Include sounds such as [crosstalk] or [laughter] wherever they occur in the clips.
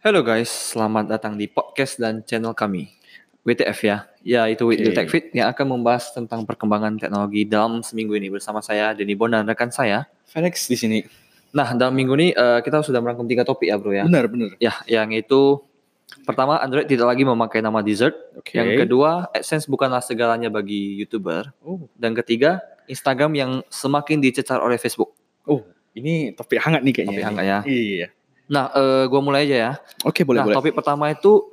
Halo guys, selamat datang di podcast dan channel kami. WTF ya, ya itu With Oke. Tech Fit yang akan membahas tentang perkembangan teknologi dalam seminggu ini bersama saya Denny Bon dan rekan saya. Felix di sini. Nah dalam minggu ini eh, kita sudah merangkum tiga topik ya bro ya. Benar, benar. Ya, yang itu pertama Android tidak lagi memakai nama Desert. Oke. Yang kedua AdSense bukanlah segalanya bagi YouTuber. Oh, Dan ketiga Instagram yang semakin dicecar oleh Facebook. oh, ini topik hangat nih kayaknya. Topik hangat ya. Iya. Nah, eh, gua mulai aja ya. Oke, boleh, nah, boleh. topik pertama itu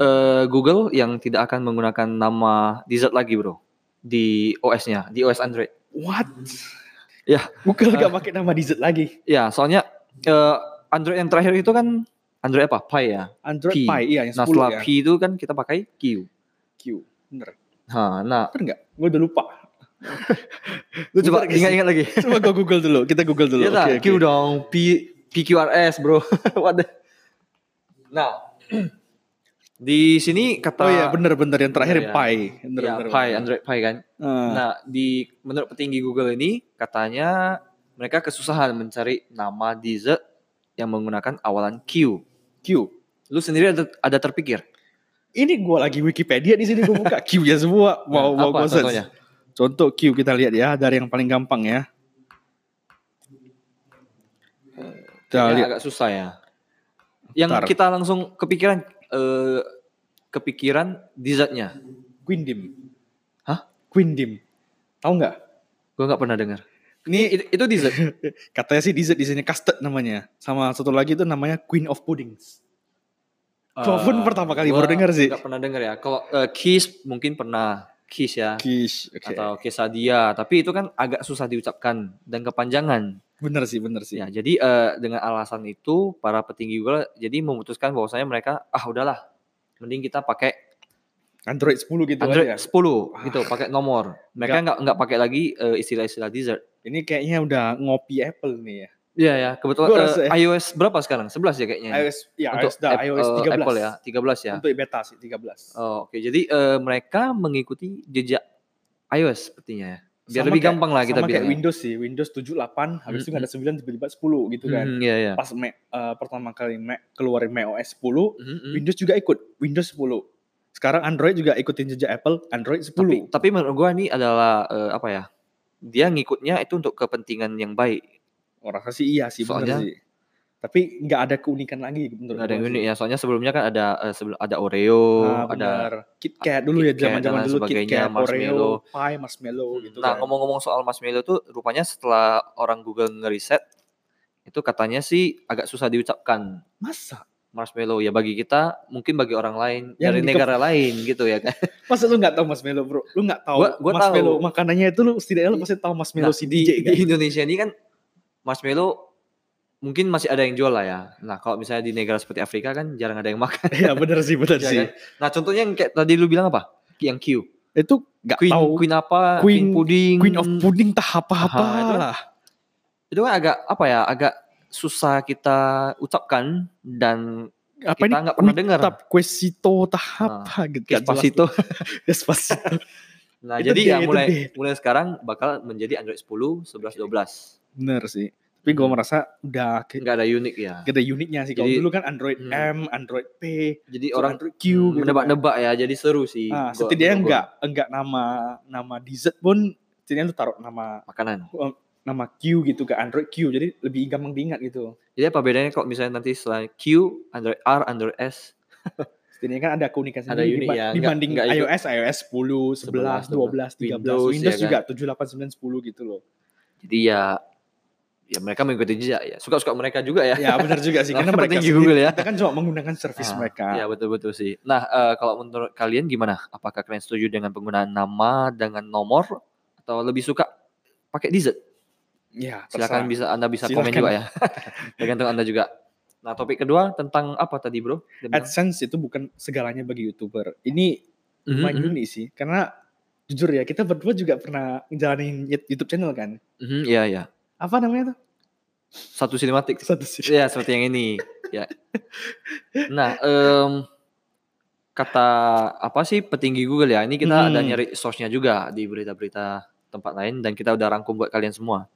eh, Google yang tidak akan menggunakan nama Desert lagi, bro, di OS-nya, di OS Android. What? Ya. Google gak pakai nama Desert lagi. Ya, soalnya eh, Android yang terakhir itu kan Android apa? Pi ya. Android P. Pie, iya yang 10 Nah, setelah ya. P itu kan kita pakai Q. Q. Bener. Nah, nah, Bener nggak? Gue udah lupa. lu coba ingat-ingat lagi. Coba gue Google dulu. Kita Google dulu. Iya tak? Oke, Q dong, P PQRS, bro. [laughs] What the- Nah, [clears throat] di sini kata Oh iya, bener-bener yang terakhir Bener yang ya. Pie. Bener, ya, bener, Pi, bener. Android Pi kan. Ah. Nah, di menurut petinggi Google ini katanya mereka kesusahan mencari nama dessert yang menggunakan awalan Q. Q. Lu sendiri ada, ada terpikir? Ini gue lagi Wikipedia di sini gue buka Q ya semua. Mau Nah, mau apa contohnya? Contoh Q kita lihat ya dari yang paling gampang ya. Kita lihat. agak susah ya. Yang Bentar. kita langsung kepikiran eh, kepikiran dessertnya. Queen Dim. Hah? Queen Dim. Tahu nggak? Gue nggak pernah dengar. Ini Itu, itu dessert. [laughs] katanya sih dessert di sini custard namanya. Sama satu lagi itu namanya Queen of Puddings. Gua pun pertama kali baru dengar sih. Gak pernah dengar ya. Kalau eh, kiss mungkin pernah kiss ya. Kish. Oke. Atau quesadilla. Tapi itu kan agak susah diucapkan dan kepanjangan. Bener sih, bener sih. Ya, jadi eh, dengan alasan itu para petinggi Google jadi memutuskan bahwasanya mereka ah udahlah mending kita pakai Android 10 gitu Android aja. 10 gitu, pakai nomor. Mereka nggak nggak pakai lagi eh, istilah-istilah dessert. Ini kayaknya udah ngopi Apple nih ya. Iya ya, kebetulan rasa ya. iOS berapa sekarang? 11 ya kayaknya. iOS ya Untuk iOS dah App- iOS eh, 13. Apple ya, 13 ya. Untuk beta sih 13. Oh, Oke, jadi eh, mereka mengikuti jejak iOS sepertinya ya. Biar Sama lebih kayak- gampang lah kita sama kayak bilang. Windows sih, Windows 7 8 habis itu Hmm, nggak ada 9 tiba-tiba 10 gitu kan. Iya iya. Pas Mac, eh, pertama kali Mac keluarin macOS 10, Mhm, mhm. Windows juga ikut Windows 10. Sekarang Android juga ikutin jejak Apple, Android 10. Tapi tapi menurut gua ini adalah eh, apa ya? Dia ngikutnya itu untuk kepentingan yang baik. Rasa sih iya sih Soalnya- sih. Tapi nggak ada keunikan lagi menurut ada yang unik ya. Soalnya sebelumnya kan ada eh, sebelum ada Oreo, Ah, ada. KitKat dulu ya zaman-zaman lain dulu KitKat. Oreo, Pie, Marshmallow gitu Nah, kan. ngomong-ngomong soal marshmallow tuh rupanya setelah orang Google ngeriset itu katanya sih agak susah diucapkan Masa? marshmallow ya bagi kita, mungkin bagi orang lain Yang dari di negara lain gitu ya kan. [laughs] Masa lu nggak tahu Marshmallow, Bro? Lu nggak tahu Gua- gua Marshmallow tahu. makanannya itu lu setidaknya lu pasti tahu Marshmallow Nah, si di, DJ kan? di Indonesia ini kan marshmallow mungkin masih ada yang jual lah ya. Nah, kalau misalnya di negara seperti Afrika kan jarang ada yang makan. Iya bener sih, bener ya sih. kan? Nah, contohnya yang kayak tadi lu bilang apa? Yang Q. Itu nggak Queen tahu Queen apa? Queen- pudding. Queen of Pudding tak apa-apa Aha, itu kan- lah. itu kan agak apa ya? Agak susah kita ucapkan dan Apa kita nggak pernah dengar. Tap Quesito tak Nah, apa gitu. Despacito. [laughs] Despacito. Nah, Itu jadi dia, ya mulai dia. mulai sekarang bakal menjadi Android 10, 11, 12. Bener sih. Tapi gue merasa udah Enggak ada unik ya. gak ada uniknya sih. Kalau dulu kan Android Hmm. M, Android P, Jadi orang Android Q gitu. kan. menebak-nebak ya, jadi seru sih. Nah, Gua- setidaknya gua- enggak enggak nama nama dessert pun setidaknya lu taruh nama makanan. nama Q gitu ke Android Q jadi lebih gampang diingat gitu. Jadi apa bedanya kalau misalnya nanti setelah Q, Android R, Android S, [laughs] Setidaknya kan ada keunikan Ada sendiri unik diba- ya, enggak- dibanding enggak ikut iOS, iOS 10, 11, 12, 13, Windows, Windows, ya juga 7, 8, 9, 10 gitu loh. jadi ya ya mereka mengikuti jejak ya. Suka-suka mereka juga ya. Ya benar juga sih [laughs] karena mereka sendiri, Google ya. kita kan cuma menggunakan service Ah, mereka. Ya betul-betul sih. Nah, eh, kalau menurut kalian gimana? Apakah kalian setuju dengan penggunaan nama dengan nomor atau lebih suka pakai dessert? Ya, Silakan terserah. bisa Anda bisa komen Silakan. juga ya. [laughs] Tergantung Anda juga. Nah, topik kedua tentang apa tadi, Bro? AdSense itu bukan segalanya bagi YouTuber. Ini lumayan mhm. unik sih karena jujur ya kita berdua juga pernah ngejalanin YouTube channel kan. Mhm, Iya, iya. Apa namanya tuh? Satu sinematik. Satu sih. Ya, seperti yang ini. Ya. Nah, em, kata apa sih petinggi Google ya? Ini kita ada Hmm. nyari source-nya juga di berita-berita tempat lain dan kita udah rangkum buat kalian semua.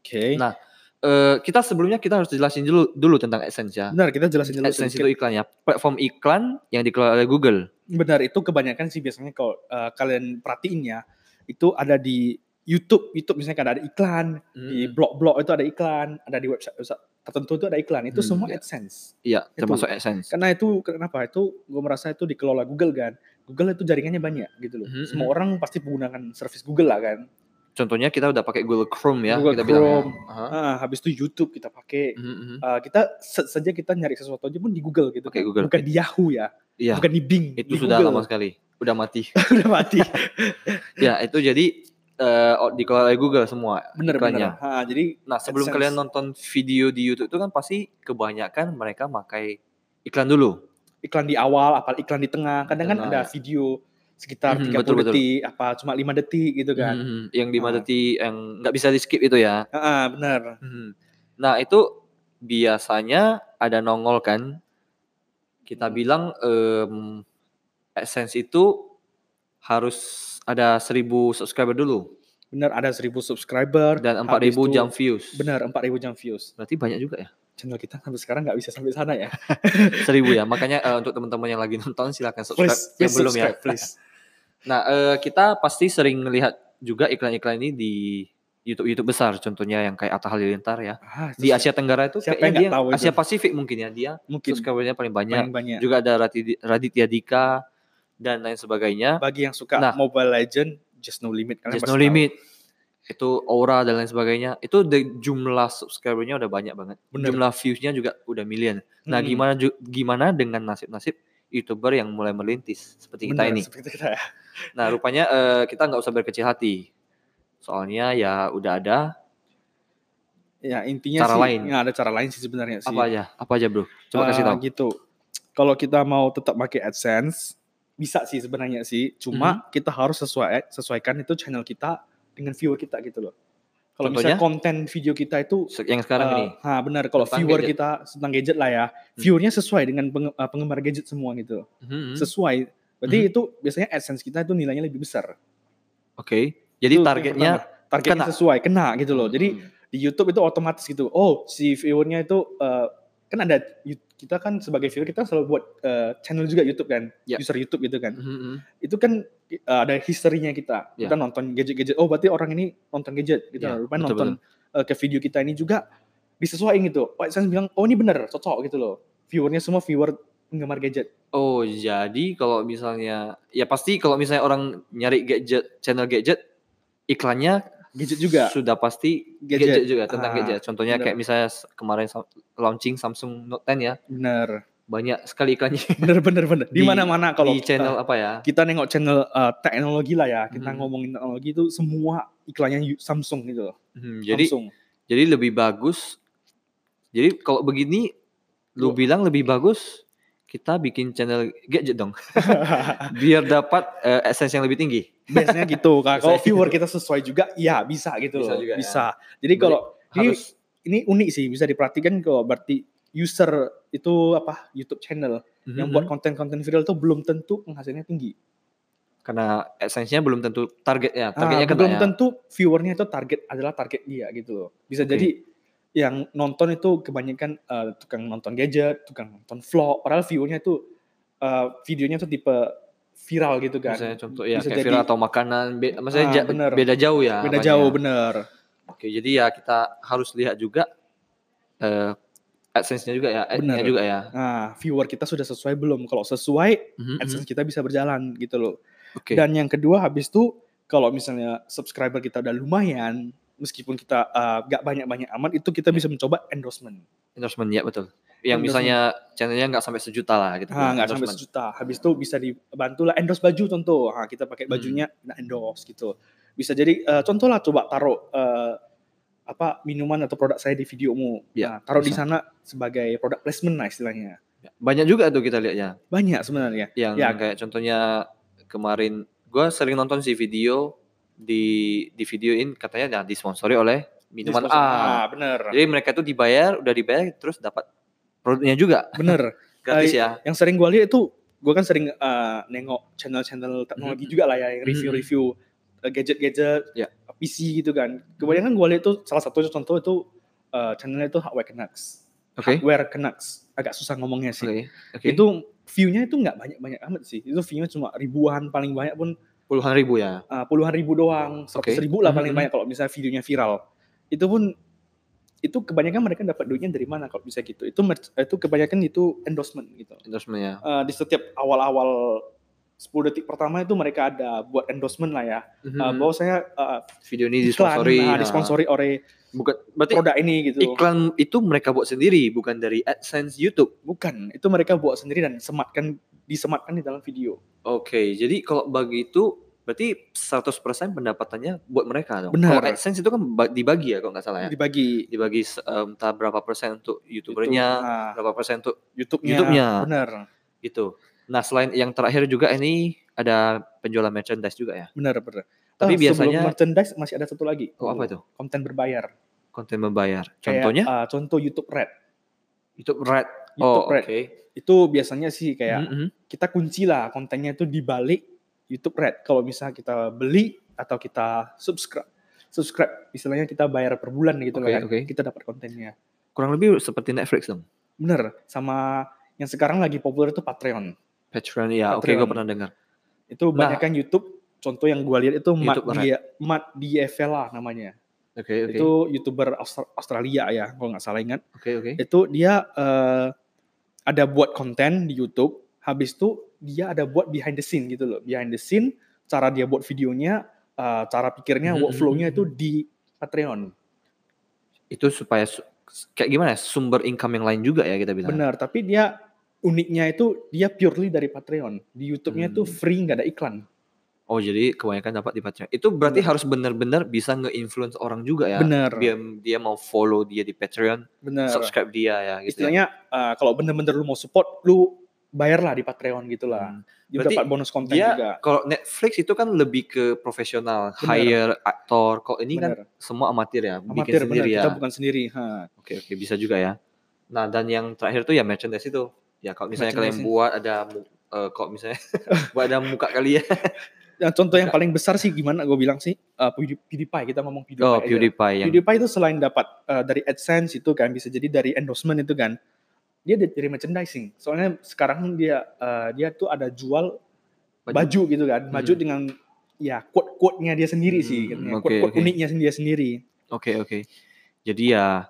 Oke. Nah, eh, kita sebelumnya kita harus jelasin dulu dulu tentang AdSense ya. Benar, kita jelasin dulu AdSense sedikit. itu iklan ya. Platform iklan yang dikelola oleh Google. Benar, itu kebanyakan sih biasanya kalau eh, kalian perhatiin ya, itu ada di YouTube, YouTube misalnya kan ada iklan, di Hmm. blog-blog itu ada iklan, ada di website, website tertentu itu ada iklan. Itu Hmm, semua iya. AdSense. Iya, Itu. termasuk AdSense. Karena itu kenapa? Itu gue merasa itu dikelola Google kan. Google itu jaringannya banyak gitu loh. Mhm, Semua mhm. orang pasti menggunakan service Google lah kan. Contohnya kita udah pakai Google Chrome ya, Google kita bilang ya. Chrome. Aha. Ah, habis itu YouTube kita pakai. Mhm, mhm. Eh, kita se- saja kita nyari sesuatu aja pun di Google gitu Pakai kan. Google. Bukan di Yahoo ya, Iya, bukan di Bing. itu di sudah Google. lama sekali. Udah mati. [laughs] Udah mati. [laughs] ya, itu jadi oh, dikelola oleh Google semua Bener bener. Ha, jadi Nah, sebelum AdSense. kalian nonton video di YouTube itu kan pasti kebanyakan mereka pakai iklan dulu. iklan di awal, apa iklan di tengah. Kadang kan ada ya. video sekitar Mhm, 30 betul, betul. detik, apa cuma 5 detik gitu kan. Mhm, yang di Ah. detik yang nggak bisa di skip itu ya. Ah, benar. Mhm. Nah, itu biasanya ada nongol kan. Kita Hmm. bilang em, AdSense itu harus ada 1000 subscriber dulu Benar ada 1000 subscriber dan habis 4000 itu- jam views. Benar 4000 jam views. Berarti banyak juga ya. Channel kita sampai sekarang nggak bisa sampai sana ya. [laughs] 1000 ya. Makanya eh, untuk teman-teman yang lagi nonton silakan subscribe Please, yang please belum ya. subscribe, please. [laughs] Nah, eh, kita pasti sering melihat juga iklan-iklan ini di YouTube YouTube besar, contohnya yang kayak Atta Halilintar ya. Ah, Di Asia Tenggara itu Siapa kayaknya dia tahu itu? Asia Pasifik mungkin ya dia mungkin subscribernya paling banyak. paling banyak. Juga ada Raditya Dika dan lain sebagainya. Bagi yang suka Nah. Mobile Legend, just no limit. Kalian Just No tahu. Limit. Itu Aura dan lain sebagainya. Itu the, jumlah subscribernya udah banyak banget. Bener. Jumlah viewsnya juga udah million. Nah, Mm-mm. gimana gimana dengan nasib-nasib YouTuber yang mulai merintis seperti kita Benar, ini? Seperti kita ya. Nah, rupanya eh, kita nggak usah berkecil hati. Soalnya ya udah ada Ya intinya Cara sih, lain. ya, ada cara lain sih sebenarnya sih. apa aja? Apa aja, Bro? Coba kasih Eh, tahu. Gitu. Kalau kita mau tetap pakai AdSense, bisa sih sebenarnya sih. Cuma Mhm. kita harus sesuai sesuaikan itu channel kita dengan viewer kita gitu loh. Kalau misalnya konten video kita itu Yang sekarang eh, ini. ha, benar kalau viewer gadget. kita tentang gadget lah ya. Viewernya sesuai dengan penge- eh, penggemar gadget semua gitu. Mhm. Sesuai. Berarti Mhm. itu biasanya AdSense kita itu nilainya lebih besar. Oke. Jadi Itu targetnya targetnya kena. sesuai, kena gitu loh. Jadi Mhm. di YouTube itu otomatis gitu. Oh, si viewernya itu eh, kan ada kita kan sebagai viewer kita selalu buat eh, channel juga YouTube kan, Ya. user YouTube gitu kan. Mhm. Itu kan eh, ada historinya kita. Ya. Kita nonton gadget-gadget. Oh, berarti orang ini nonton gadget gitu. Ya, Rupanya betul, nonton eh, ke video kita ini juga disesuaikan gitu. Oh, saya bilang, "Oh, ini bener, cocok gitu loh." Viewernya semua viewer penggemar gadget. Oh, jadi kalau misalnya ya pasti kalau misalnya orang nyari gadget, channel gadget iklannya Gadget juga. sudah pasti Gadget. gadget, juga tentang Ah, gadget. Contohnya bener. kayak misalnya kemarin launching Samsung Note 10 ya, Bener. banyak sekali iklannya [laughs] Bener bener bener. Di Di- mana-mana kalau di channel eh, apa ya? kita nengok channel eh, teknologi lah ya, kita Mhm. ngomongin teknologi itu semua iklannya Samsung gitu loh. Hmm, jadi Samsung. jadi lebih bagus. Jadi kalau begini lu Lu- bilang lebih bagus kita bikin channel gadget dong. [laughs] Biar dapat eh, essence yang lebih tinggi. Biasanya [laughs] gitu. Kak. Kalau viewer kita sesuai juga, ya bisa gitu Bisa loh. juga ya. bisa. Jadi kalau ini, Harus ini unik sih, bisa diperhatikan kalau berarti user itu apa YouTube channel yang Mhm. buat konten-konten viral itu belum tentu penghasilannya tinggi. karena essence-nya belum tentu target ya. Ah, Targetnya kena belum ya. tentu viewernya itu target adalah target dia gitu loh. Bisa Oke. jadi yang nonton itu kebanyakan eh, tukang nonton gadget, tukang nonton vlog, padahal viewernya itu eh, videonya tuh tipe viral gitu kan. Misalnya contoh ya Bisa kayak jadi- viral atau makanan, be, maksudnya Ah, ja- bener. beda jauh ya. Beda apanya. jauh bener. Oke, jadi ya kita harus lihat juga eh AdSense-nya juga ya, ad-nya Bener. juga ya. Nah, viewer kita sudah sesuai belum? Kalau sesuai, Mhm, mhm. AdSense kita bisa berjalan gitu loh. Oke. Dan yang kedua habis itu kalau misalnya subscriber kita udah lumayan, meskipun kita eh, nggak banyak-banyak amat, itu kita bisa mencoba endorsement. endorsement ya betul. Yang misalnya channelnya nggak sampai sejuta lah gitu. Nah, nggak sampai endorsement. sejuta. Habis itu bisa dibantu lah endorse baju contoh. Nah, kita pakai Hmm. bajunya nah endorse gitu. Bisa jadi eh, contoh lah coba taruh eh, apa minuman atau produk saya di videomu. Ya, nah, taruh di bisa. sana sebagai produk placement lah istilahnya. Banyak juga tuh kita lihat ya. Banyak sebenarnya. Yang Ya. kayak contohnya kemarin gua sering nonton sih video di di videoin katanya nah, disponsori oleh minuman. A. Ah, bener. Jadi mereka tuh dibayar, udah dibayar terus dapat produknya juga Bener. [laughs] gratis ya. yang sering gue lihat itu gue kan sering eh, nengok channel-channel teknologi Mhm. juga lah ya yang Mhm. review-review eh, gadget-gadget Ya. PC gitu kan kebanyakan gue lihat tuh salah satu contoh itu eh, channelnya itu Hardware Canucks. Oke. Hardware Canucks. Agak susah ngomongnya sih. Oke. Oke. Itu view-nya itu nggak banyak-banyak amat sih. Itu view-nya cuma ribuan, paling banyak pun puluhan ribu ya. uh, puluhan ribu doang, seratus Oke. ribu lah paling Mhm. banyak kalau misalnya videonya viral. Itu pun itu kebanyakan mereka dapat duitnya dari mana kalau bisa gitu. Itu itu kebanyakan itu endorsement gitu. Endorsement ya. Eh, di setiap awal-awal 10 detik pertama itu mereka ada buat endorsement lah ya. Mhm. Uh, bahwa saya uh, Video ini iklan disponsori. nah, nah. disponsori oleh Bukan berarti produk ini gitu. iklan itu mereka buat sendiri, bukan dari AdSense YouTube. Bukan, itu mereka buat sendiri dan sematkan disematkan di dalam video. Oke, jadi kalau bagi itu berarti 100% pendapatannya buat mereka dong. Benar. Kalau AdSense itu kan ba- dibagi ya kalau nggak salah ya. Dibagi Dibagi em, entah berapa persen untuk YouTube, youtubernya, nah, berapa persen untuk YouTube-nya. YouTube-nya. Benar, gitu. Nah selain yang terakhir juga ini ada penjualan merchandise juga ya. benar, benar. Tapi Ah, biasanya- merchandise masih ada satu lagi. Oh apa itu? Konten berbayar. Konten. Kayak, Contohnya ah, contoh YouTube Red. YouTube Red. YouTube oh Red. oke. Itu biasanya sih kayak Mhm. kita kunci lah kontennya itu di balik YouTube Red. Kalau misalnya kita beli atau kita subscribe, subscribe istilahnya kita bayar per bulan gitu Oke, lah kan. oke. Kita dapat kontennya. Kurang lebih seperti Netflix dong. Bener. Sama yang sekarang lagi populer itu Patreon. Patreon ya. Oke, Patreon. gue pernah dengar. Itu Nah. banyak kan YouTube. Contoh yang gue lihat itu Matt. Dia Matt Diavela namanya. Oke, oke. Itu youtuber Austra- Australia ya, kalau nggak salah ingat. Oke, oke. Itu dia eh, ada buat konten di YouTube. Habis itu dia ada buat behind the scene gitu loh. Behind the scene, cara dia buat videonya, eh, cara pikirnya, Mhm, workflow-nya mhm, itu di Patreon. Itu supaya su- kayak gimana ya? Sumber income yang lain juga ya kita bilang. Benar, tapi dia uniknya itu dia purely dari Patreon. Di YouTube-nya itu Hmm. free nggak ada iklan. Oh, jadi kebanyakan dapat di Patreon. Itu berarti Benar. harus benar-benar bisa nge-influence orang juga ya. Benar, Dia dia mau follow dia di Patreon, benar. subscribe dia ya gitu. ya. Istilahnya eh, kalau bener-bener lu mau support, lu bayarlah di Patreon gitu lah. Hmm. Dia Berarti dapat bonus konten dia juga. Kalau Netflix itu kan lebih ke profesional, hire aktor. Kalau ini kan Benar. semua amatir ya, bikin Amatir bener, sendiri ya. kita bukan sendiri. Ha. Oke oke bisa juga ya. Nah dan yang terakhir tuh ya merchandise itu. Ya kalau misalnya kalian buat ada eh, kalau misalnya [laughs] buat ada muka kali ya. Yang contoh yang paling besar sih gimana gue bilang sih uh, Pewdie- PewDiePie kita ngomong PewDiePie. Oh aja. PewDiePie yang PewDiePie itu selain dapat uh, dari AdSense itu kan bisa jadi dari endorsement itu kan dia dari merchandising. Soalnya sekarang dia uh, dia tuh ada jual Baju. baju, gitu kan, baju Hmm. dengan ya quote-quote-nya dia sendiri sih, Hmm, katanya. oke, quote-quote oke. uniknya dia sendiri. Oke oke. Jadi ya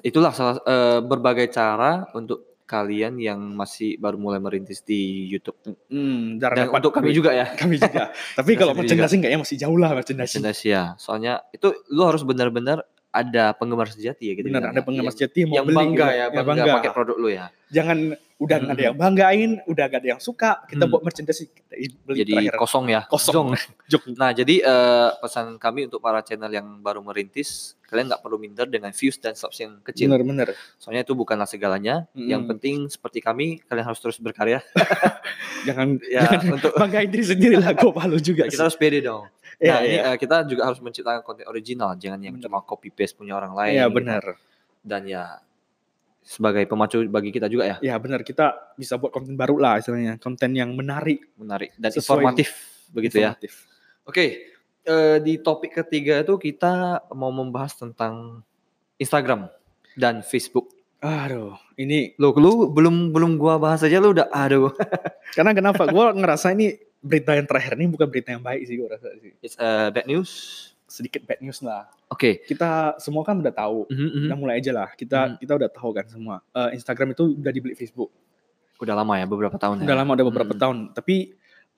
itulah salah eh, berbagai cara untuk kalian yang masih baru mulai merintis di YouTube. Hmm, Dan dapat untuk kami juga ya. kami juga. [laughs] Tapi kalau merchandising kayaknya masih jauh lah merchandising. Merchandise ya. Soalnya itu lu harus benar-benar ada penggemar sejati ya gitu. Bener, bilang ada ya. penggemar yang, sejati yang mau yang beli bangga gitu. ya, bangga, pakai produk lu ya. Jangan udah nggak ada yang banggain, udah gak ada yang suka, kita Hmm. buat merchandising kita beli Jadi terakhir. kosong ya. Kosong. Jok. [laughs] Nah, jadi eh, pesan kami untuk para channel yang baru merintis, kalian nggak perlu minder dengan views dan subs yang kecil. Bener-bener. Soalnya itu bukanlah segalanya. Yang Mm. penting seperti kami, kalian harus terus berkarya. [laughs] Jangan [laughs] ya, jangan untuk banggain diri sendiri lah, gue malu juga. kita harus pede dong. Iya, nah, ini iya. eh, kita juga harus menciptakan konten original, jangan yang cuma copy paste punya orang lain. Iya gitu. benar. Dan ya sebagai pemacu bagi kita juga ya, Ya benar kita bisa buat konten baru lah istilahnya, konten yang menarik, menarik dan Sesuai informatif begitu ya. informatif. Oke, eh, di topik ketiga itu kita mau membahas tentang Instagram dan Facebook. Aduh, ini Lu, lu belum belum gua bahas aja lu udah aduh. karena kenapa? gue ngerasa ini berita yang terakhir ini bukan berita yang baik sih gue rasa sih. It's a bad news. Sedikit bad news lah. Oke. Kita semua kan udah tahu. Mhm, mhm. Udah mulai aja lah. Kita Hmm. kita udah tahu kan semua. Eh, Instagram itu udah dibeli Facebook. Udah lama ya, beberapa tahun Udah ya. lama, udah beberapa Hmm. tahun. Tapi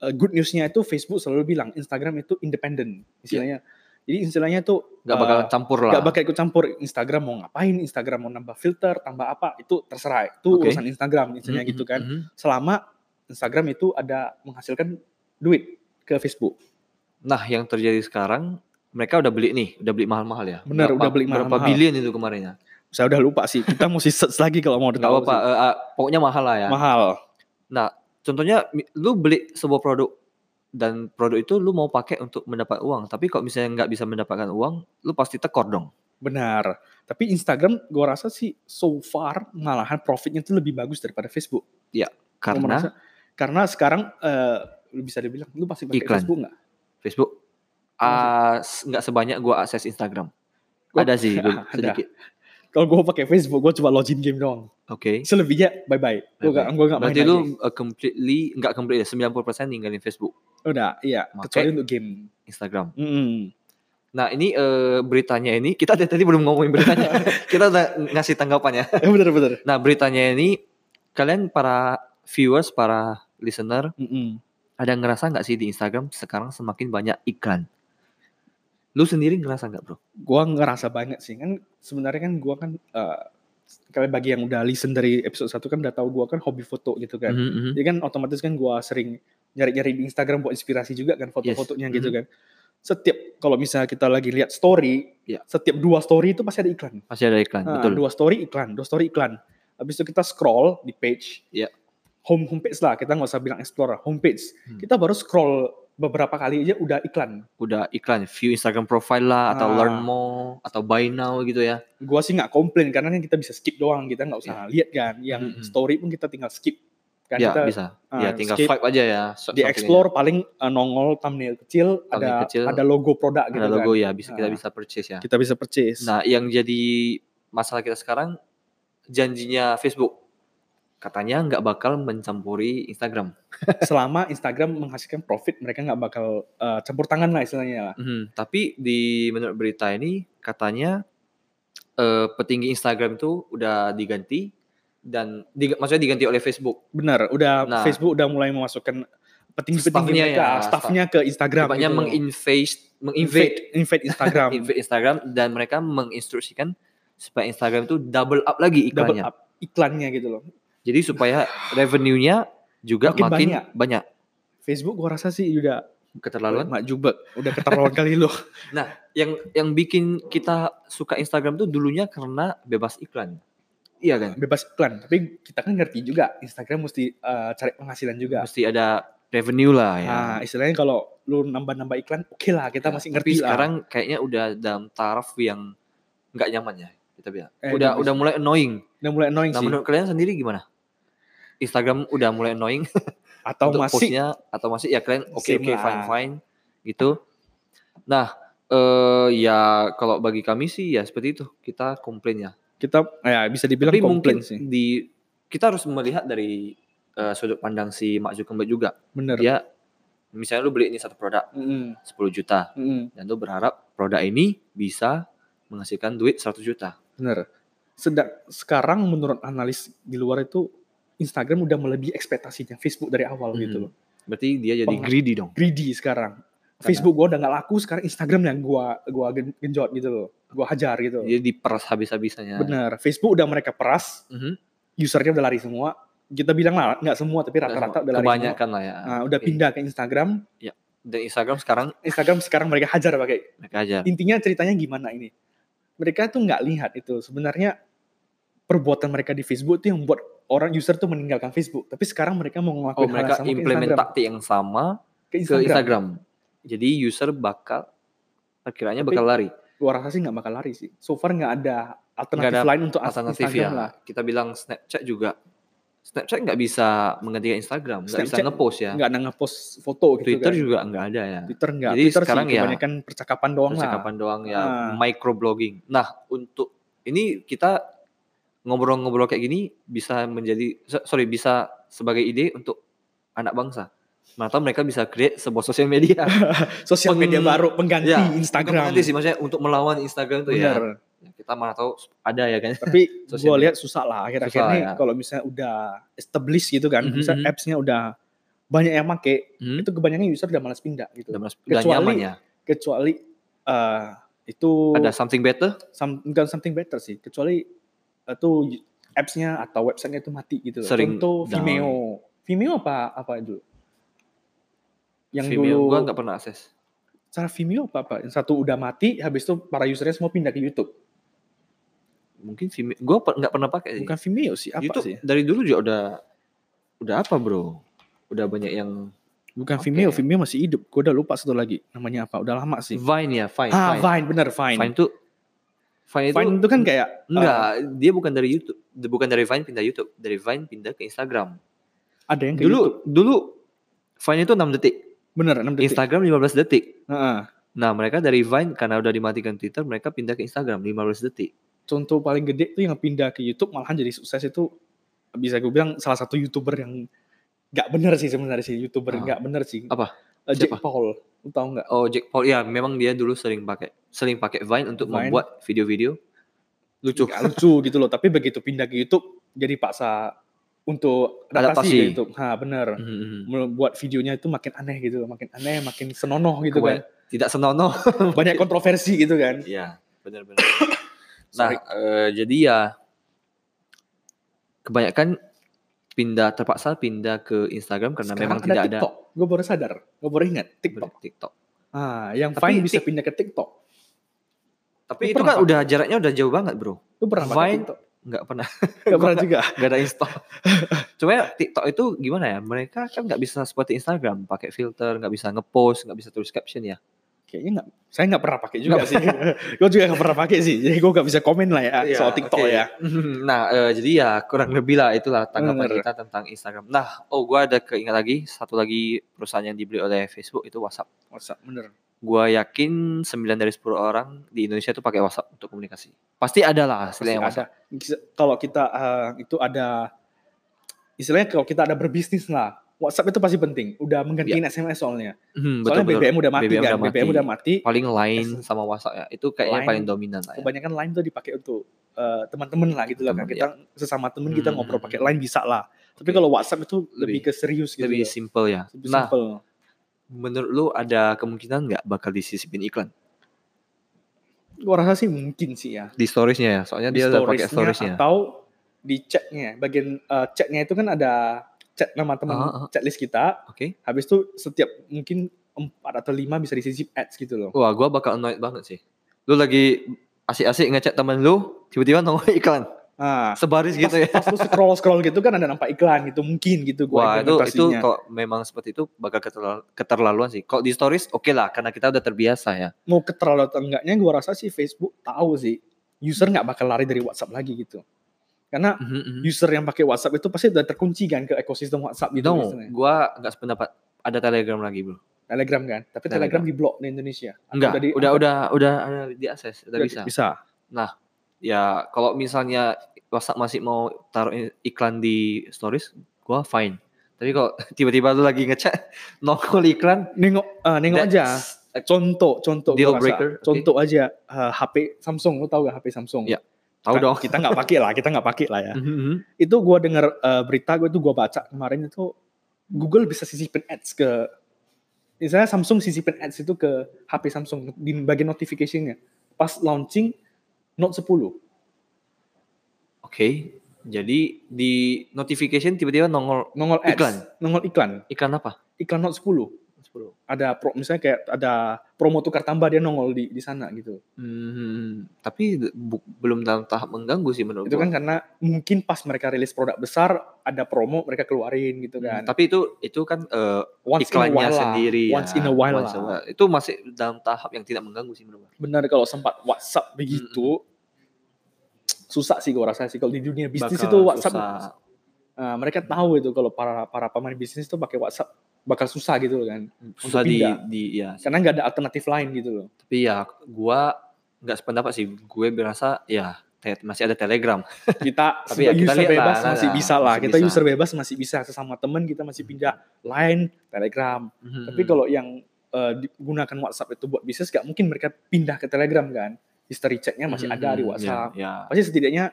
eh, good newsnya itu Facebook selalu bilang Instagram itu independen. Istilahnya. Jadi istilahnya itu Gak bakal eh, campur lah. Gak bakal ikut campur Instagram mau ngapain, Instagram mau nambah filter, tambah apa, itu terserah. Itu Oke. urusan Instagram, misalnya Mhm, gitu kan. mhm. Selama Instagram itu ada menghasilkan duit ke Facebook. Nah, yang terjadi sekarang mereka udah beli nih, udah beli mahal-mahal ya. Berapa- udah beli Berapa mahal-mahal. billion itu kemarin ya? Saya udah lupa sih, kita mesti [laughs] search lagi kalau mau tahu apa-apa, sih. eh, ah, pokoknya mahal lah ya. Mahal. Nah, contohnya lu beli sebuah produk dan produk itu lu mau pakai untuk mendapat uang, tapi kalau misalnya nggak bisa mendapatkan uang, lu pasti tekor dong. Benar. Tapi Instagram gua rasa sih so far malahan profitnya itu lebih bagus daripada Facebook. Gua Karena merasa- karena sekarang eh, lu bisa dibilang lu pasti pakai Iklan. Facebook nggak? Facebook ah, nggak sebanyak gua akses Instagram. Gua- Ada sih be- [laughs] Ada. sedikit. Kalau gue pakai Facebook, gue cuma login game doang. Oke. Selebihnya bye bye. Gue gak, gue gak main Berarti lu uh, completely nggak completely 90% ninggalin Facebook, Udah, iya. Make- Kecuali untuk game. Instagram. Mm-mm. Nah, ini eh, beritanya ini kita dari tadi belum ngomongin beritanya. [laughs] kita udah ngasih tanggapannya. [laughs] Eh, bener-bener. Nah, beritanya ini kalian para viewers, para listener Mm-mm. Ada ngerasa nggak sih di Instagram sekarang semakin banyak iklan? Lu sendiri ngerasa nggak bro? Gue ngerasa banget sih. Kan sebenarnya kan gue kan... eh kalian bagi yang udah listen dari episode 1 kan udah tahu gue kan hobi foto gitu kan. Mhm, mhm. Jadi kan otomatis kan gue sering nyari-nyari di Instagram buat inspirasi juga kan foto-fotonya Yes. gitu Mhm. kan. Setiap kalau misalnya kita lagi lihat story, Ya. setiap dua story itu pasti ada iklan. Masih ada iklan, Nah, betul. dua story iklan, dua story iklan. Habis itu kita scroll di page, Ya. Home homepage lah. Kita nggak usah bilang explore, homepage. Hmm. Kita baru scroll beberapa kali aja udah iklan. Udah iklan, view Instagram profile lah, atau Ah. learn more, atau buy now gitu ya. Gua sih nggak komplain karena kan kita bisa skip doang, kita nggak usah lihat kan. Yang Mm-mm. story pun kita tinggal skip. Kan ya kita bisa. ah, ya tinggal skip. swipe aja ya. di explore paling uh, nongol thumbnail kecil, Thumbnail ada kecil, ada logo produk aja. gitu Ada logo kan. ya, bisa kita Ah. bisa purchase ya. Kita bisa purchase. Nah, yang jadi masalah kita sekarang janjinya Facebook katanya nggak bakal mencampuri Instagram. [laughs] Selama Instagram menghasilkan profit, mereka nggak bakal uh, campur tangan lah istilahnya lah. Mhm, Tapi di menurut berita ini katanya eh, petinggi Instagram itu udah diganti dan di- maksudnya diganti oleh Facebook. Benar, udah Nah. Facebook udah mulai memasukkan petinggi-petinggi mereka, ya, staffnya ke Instagram. Makanya gitu. menginvade menginvade invade, Instagram, [laughs] invade Instagram dan mereka menginstruksikan supaya Instagram itu double up lagi double iklannya. up iklannya gitu loh. Jadi supaya revenue-nya juga Makin makin, banyak. banyak. Facebook gua rasa sih udah Keterlaluan. mak jubek, udah keterlaluan kali lo. [laughs] Yang yang bikin kita suka Instagram tuh dulunya karena bebas iklan. Iya kan? Bebas iklan, tapi kita kan ngerti juga Instagram mesti uh, cari penghasilan juga. Mesti ada revenue lah ya. Nah, istilahnya kalau lu nambah-nambah iklan, oke lah kita Ya, masih tapi ngerti lah. sekarang kayaknya udah dalam taraf yang nggak nyaman ya kita bilang. Eh, udah udah udah mulai annoying. udah mulai annoying Nah sih. menurut kalian sendiri gimana? Instagram udah mulai annoying [laughs] Atau untuk masih postnya atau masih ya kalian oke Same oke lah. fine fine gitu. Nah eh ya kalau bagi kami sih ya seperti itu kita komplain ya. kita ya bisa dibilang Tapi komplain mungkin sih. di kita harus melihat dari eh, sudut pandang si Mark Zuckerberg juga. Bener. Dia misalnya lu beli ini satu produk Mm-mm, 10 juta mm-mm, dan lu berharap produk ini bisa menghasilkan duit 100 juta. bener. Sedang sekarang menurut analis di luar itu Instagram udah melebihi ekspektasinya Facebook dari awal Mhm. gitu loh. Berarti dia jadi Peng- greedy dong. Greedy sekarang. Facebook gua udah nggak laku, sekarang Instagram yang gua gua gen- genjot gitu loh. Gua hajar gitu. Dia diperas habis-habisannya. Bener. Facebook udah mereka peras, Mhm. usernya udah lari semua. Kita bilang lah nggak semua tapi rata-rata udah lari semua. Kebanyakan lah ya. Nah, udah Oke. pindah ke Instagram. Dan Instagram sekarang Instagram sekarang mereka hajar pakai mereka aja. intinya ceritanya gimana ini? Mereka tuh nggak lihat itu sebenarnya perbuatan mereka di Facebook itu yang membuat orang user tuh meninggalkan Facebook. Tapi sekarang mereka mau Oh ngelakuin hal mereka yang sama implement Instagram. taktik yang sama ke ke Instagram. Instagram. Jadi user bakal Tapi bakal lari. Gua rasa sih nggak bakal lari sih. So far nggak ada alternatif Nggak ada lain untuk Alternatif Instagram ya. lah. Kita bilang Snapchat juga. Snapchat nggak bisa menggantikan Instagram, nggak bisa ngepost ya. Nggak ada ngepost foto gitu Twitter kan. juga nggak ada ya. Twitter nggak. Jadi Twitter sekarang sih ya kebanyakan percakapan doang Percakapan doang ya, Ah. microblogging. Nah, untuk ini kita ngobrol-ngobrol kayak gini bisa menjadi so- sorry bisa sebagai ide untuk anak bangsa. Mana tahu mereka bisa create sebuah sosial media. [laughs] Sosial Peng- media baru pengganti Ya, Instagram. Nanti sih maksudnya untuk melawan Instagram tuh ya. Bener. Ya, Kita mana tahu ada ya kan. Tapi [laughs] gue lihat susah lah akhir-akhir ini ya. kalau misalnya udah established gitu kan, Mhm, misalnya mhm. apps-nya udah banyak yang make, Hmm? itu kebanyakan user udah malas pindah gitu. Udah, udah Kecuali- nyaman ya. Kecuali eh, itu Ada something better? some, bukan something better sih, kecuali itu apps-nya atau website-nya itu mati gitu. Sering Contoh down. Vimeo. Vimeo apa apa dulu? Yang Vimeo dulu gua nggak pernah akses. cara Vimeo apa apa? Yang satu udah mati, habis itu para usernya semua pindah ke YouTube. Mungkin Vimeo. Gua per- nggak pernah pakai. Bukan Vimeo sih, apa YouTube sih? dari dulu juga udah udah apa bro? Udah banyak yang Bukan Oke. Vimeo, Vimeo masih hidup. Gue udah lupa satu lagi namanya apa. Udah lama sih. Vine ya, Vine. ah, Vine. Vine, bener Vine. Vine tuh Vine itu Vine itu kan kayak enggak, eh, dia bukan dari YouTube. Bukan dari Vine pindah YouTube, dari Vine pindah ke Instagram. ada yang kayak Dulu YouTube. dulu Vine itu 6 detik, Bener, 6 detik. Instagram 15 detik. Heeh. Nah, mereka dari Vine karena udah dimatikan Twitter, mereka pindah ke Instagram 15 detik. Contoh paling gede tuh yang pindah ke YouTube malahan jadi sukses itu bisa gue bilang salah satu youtuber yang nggak bener sih sebenarnya sih youtuber Ah. nggak bener sih. Apa? Eh, Siapa? Paul, lu tahu nggak? Oh, Jack Paul ya, memang dia dulu sering pakai sering pakai Vine untuk Vine. membuat video-video lucu. Nggak lucu gitu loh. Tapi begitu pindah ke YouTube jadi paksa untuk adaptasi, Adaptasi. ke YouTube. Ha bener. Mhm. Membuat videonya itu makin aneh gitu loh, makin aneh, makin senonoh gitu Kebanyak- kan. Tidak senonoh. [laughs] Banyak kontroversi gitu kan. Iya, benar-benar. [coughs] nah, Sorry. eh, jadi ya kebanyakan pindah terpaksa pindah ke Instagram karena Sekarang memang tidak ada TikTok. Gue baru sadar, gue baru ingat TikTok. TikTok. Ah, yang Tapi Vine bisa Tik- pindah ke TikTok. Tapi Lu itu kan udah jaraknya udah jauh banget, Bro. Lu pernah Vine TikTok? Nggak pernah, [laughs] Gak pernah juga. [laughs] nggak ada install. Cuma ya, TikTok itu gimana ya? Mereka kan nggak bisa seperti Instagram, pakai filter, nggak bisa ngepost, nggak bisa tulis caption ya. Kayaknya nggak, saya nggak pernah pakai juga sih. [laughs] gue juga nggak pernah pakai sih. Jadi gue nggak bisa komen lah ya Iya, soal TikTok oke. ya. Nah, eh, jadi ya kurang lebih lah itulah tanggapan Bener. kita tentang Instagram. Nah, oh gua ada keingat lagi satu lagi perusahaan yang dibeli oleh Facebook itu WhatsApp. WhatsApp bener. Gua yakin 9 dari 10 orang di Indonesia itu pakai WhatsApp untuk komunikasi. Pasti ada lah Pasti yang WhatsApp. ada. Kalau kita eh, itu ada istilahnya kalau kita ada berbisnis lah, WhatsApp itu pasti penting. Udah menggantiin SMS soalnya. Hmm, Soalnya betul-betul. BBM udah mati BBM kan. udah mati. BBM udah mati. Paling Line sama WhatsApp ya. Itu kayaknya Line, paling dominan lah ya. Kebanyakan line tuh dipakai untuk eh, teman-teman lah gitu lah kan. Kita sesama temen kita Hmm, ngobrol hmm, pakai hmm. line bisa lah. Tapi Oke. kalau WhatsApp itu lebih, Lebih- ke serius gitu. Lebih simple ya. Lebih Nah, simple. menurut lu ada kemungkinan nggak bakal disisipin iklan Gua rasa sih mungkin sih ya. di storiesnya ya? Soalnya di dia udah pakai storiesnya atau di chatnya bagian eh, chatnya itu kan ada chat nama teman Ah, ah. chat list kita Oke. habis itu setiap mungkin empat atau lima bisa disisip ads gitu loh Wah, gua bakal annoyed banget sih. Lu lagi asik-asik ngechat temen lu, tiba-tiba nongol iklan. ah Sebaris pas, gitu ya. pas lu scroll scroll gitu kan ada nampak iklan gitu mungkin gitu Wah, gua itu itu implementasinya. kalau memang seperti itu bakal keterla- keterlaluan sih. Kalau di stories oke lah karena kita udah terbiasa ya. mau keterlaluan atau enggaknya gua rasa sih Facebook tahu sih user nggak bakal lari dari WhatsApp lagi gitu karena Mhm, mhm. user yang pakai WhatsApp itu pasti udah terkunci kan ke ekosistem WhatsApp gitu No, gua nggak sependapat. Ada Telegram lagi, Bro. Telegram kan tapi Telegram. Telegram, di blok di Indonesia Enggak, di- udah udah udah ada diakses, udah udah bisa. bisa Ya, kalau misalnya WhatsApp masih mau taruh iklan di stories, gua fine. Tapi kalau [laughs] tiba-tiba lu lagi ngechat [laughs] nongol iklan, nengok eh, nengok aja a contoh contoh Deal rasa. breaker, contoh aja eh, HP Samsung lu tahu gak HP Samsung Ya, tahu dong. kita nggak pakai lah kita nggak pakai lah ya Mhm, mhm. itu gua dengar eh, berita gue itu gua baca kemarin itu Google bisa sisipin ads ke misalnya Samsung sisipin ads itu ke HP Samsung di bagian notificationnya pas launching Note 10 Oke. Jadi di notification tiba-tiba nongol nongol ads Iklan? nongol iklan iklan apa? iklan Note 10 ada pro misalnya kayak ada promo tukar tambah dia nongol di di sana gitu Hmm, tapi bu- belum dalam tahap mengganggu sih menurut itu gua. kan karena mungkin pas mereka rilis produk besar ada promo mereka keluarin gitu Hmm, kan tapi itu itu kan eh, once in a iklannya while lah. sendiri ya. once in a while Once in lah while. Itu masih dalam tahap yang tidak mengganggu sih menurut gua. benar kalau sempat WhatsApp begitu susah sih gue rasa sih kalau di dunia bisnis Bakal itu WhatsApp susah. uh, mereka tahu itu kalau para para pemain bisnis itu pakai WhatsApp bakal susah gitu loh kan susah untuk di, di ya karena nggak ada alternatif lain gitu loh tapi ya gua nggak sependapat sih gue berasa ya te- masih ada telegram [laughs] kita Tapi ya kita user lihat lah, bebas nah, masih nah, bisa lah masih kita bisa. user bebas masih bisa sesama temen kita masih pindah line telegram Hmm. Tapi kalau yang eh, digunakan WhatsApp itu buat bisnis, gak mungkin mereka pindah ke Telegram kan? History checknya masih ada di Hmm, WhatsApp. ya, ya. Pasti setidaknya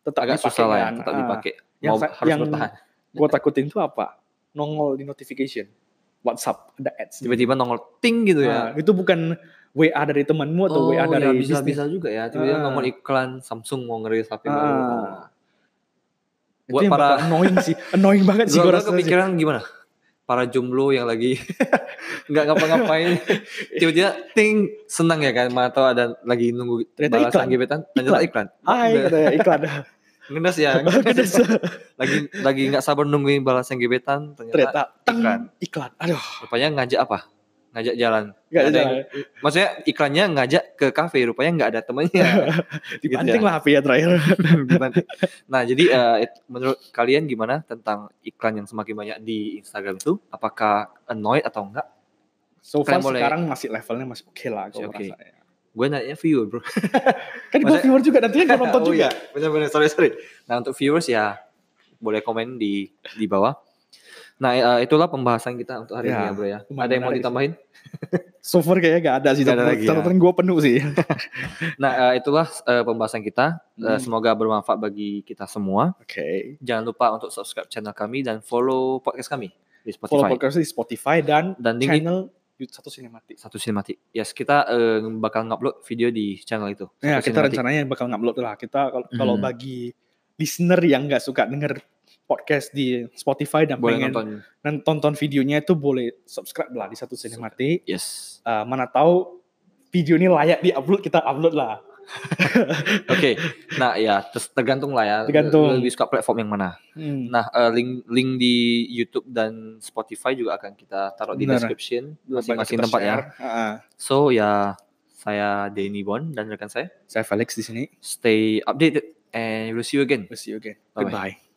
tetap agak dipakai susah lah ya kan? tetap Ah, dipakai yang mau sa- harus yang- bertahan Gua takutin itu apa? Nongol di notification WhatsApp ada ads. tiba-tiba nongol ting gitu Ah, ya itu bukan WA dari temanmu atau WA Oh, dari ya, bisa bisnis. bisa juga ya tiba-tiba Ah. nongol iklan Samsung mau ngerilis HP Ah. baru Oh. Itu buat para annoying sih, annoying banget [laughs] sih gua rasa. sih. kepikiran gimana para jomblo yang lagi [laughs] nggak ngapa-ngapain tiba-tiba ting senang ya kan mana tahu ada lagi nunggu Ternyata iklan. gebetan ternyata iklan Hai, Ngenes. katanya iklan. [laughs] ngenes ya [laughs] Ngenes. lagi lagi nggak sabar nungguin balasan gebetan ternyata, Ternyata teng, iklan. iklan. Aduh, rupanya ngajak apa ngajak jalan gak ada jalan. yang- maksudnya iklannya ngajak ke kafe rupanya nggak ada temennya [laughs] Dibanting ya. lah HP ya terakhir. [laughs] Nah jadi it- menurut kalian gimana tentang iklan yang semakin banyak di Instagram itu apakah annoyed atau enggak So far Kalian sekarang masih levelnya masih oke lah gue oke. merasa. ya. Gue nanya viewer bro. [laughs] Kan gue viewer juga nantinya gue nonton [laughs] Oh juga. iya, benar-benar sorry sorry. Nah untuk viewers ya boleh komen di di bawah. Nah eh, itulah pembahasan kita untuk hari Ya, ini ya bro ya. Ada yang mau ditambahin? [laughs] So far kayaknya gak ada sih. Nggak ada lagi ya. Catatan gue penuh sih. Nah eh, itulah eh, pembahasan kita. Hmm. semoga bermanfaat bagi kita semua. Oke. Jangan lupa untuk subscribe channel kami dan follow podcast kami di Follow Spotify podcast di Spotify dan, dan channel Satu Sinematik. satu sinematik. Yes kita eh, bakal ngupload video di channel itu. Ya, Satu kita Sinematik. rencananya bakal ngupload lah. Kita kalau kalau Hmm. bagi listener yang nggak suka denger podcast di Spotify dan boleh pengen nonton. dan tonton videonya itu boleh subscribe lah di satu sinematik. Yes. Eh, mana tahu video ini layak di-upload kita upload lah. [laughs] Oke. Nah ya terus tergantung lah ya. Tergantung. Lebih suka platform yang mana. Hmm. Nah, eh, link link di YouTube dan Spotify juga akan kita taruh di Benar. description masing-masing tempat ya. share. Ah, So ya saya Denny Bon dan rekan saya saya Felix di sini. stay updated and we'll see you again. We'll see you again. Bye-bye. Goodbye.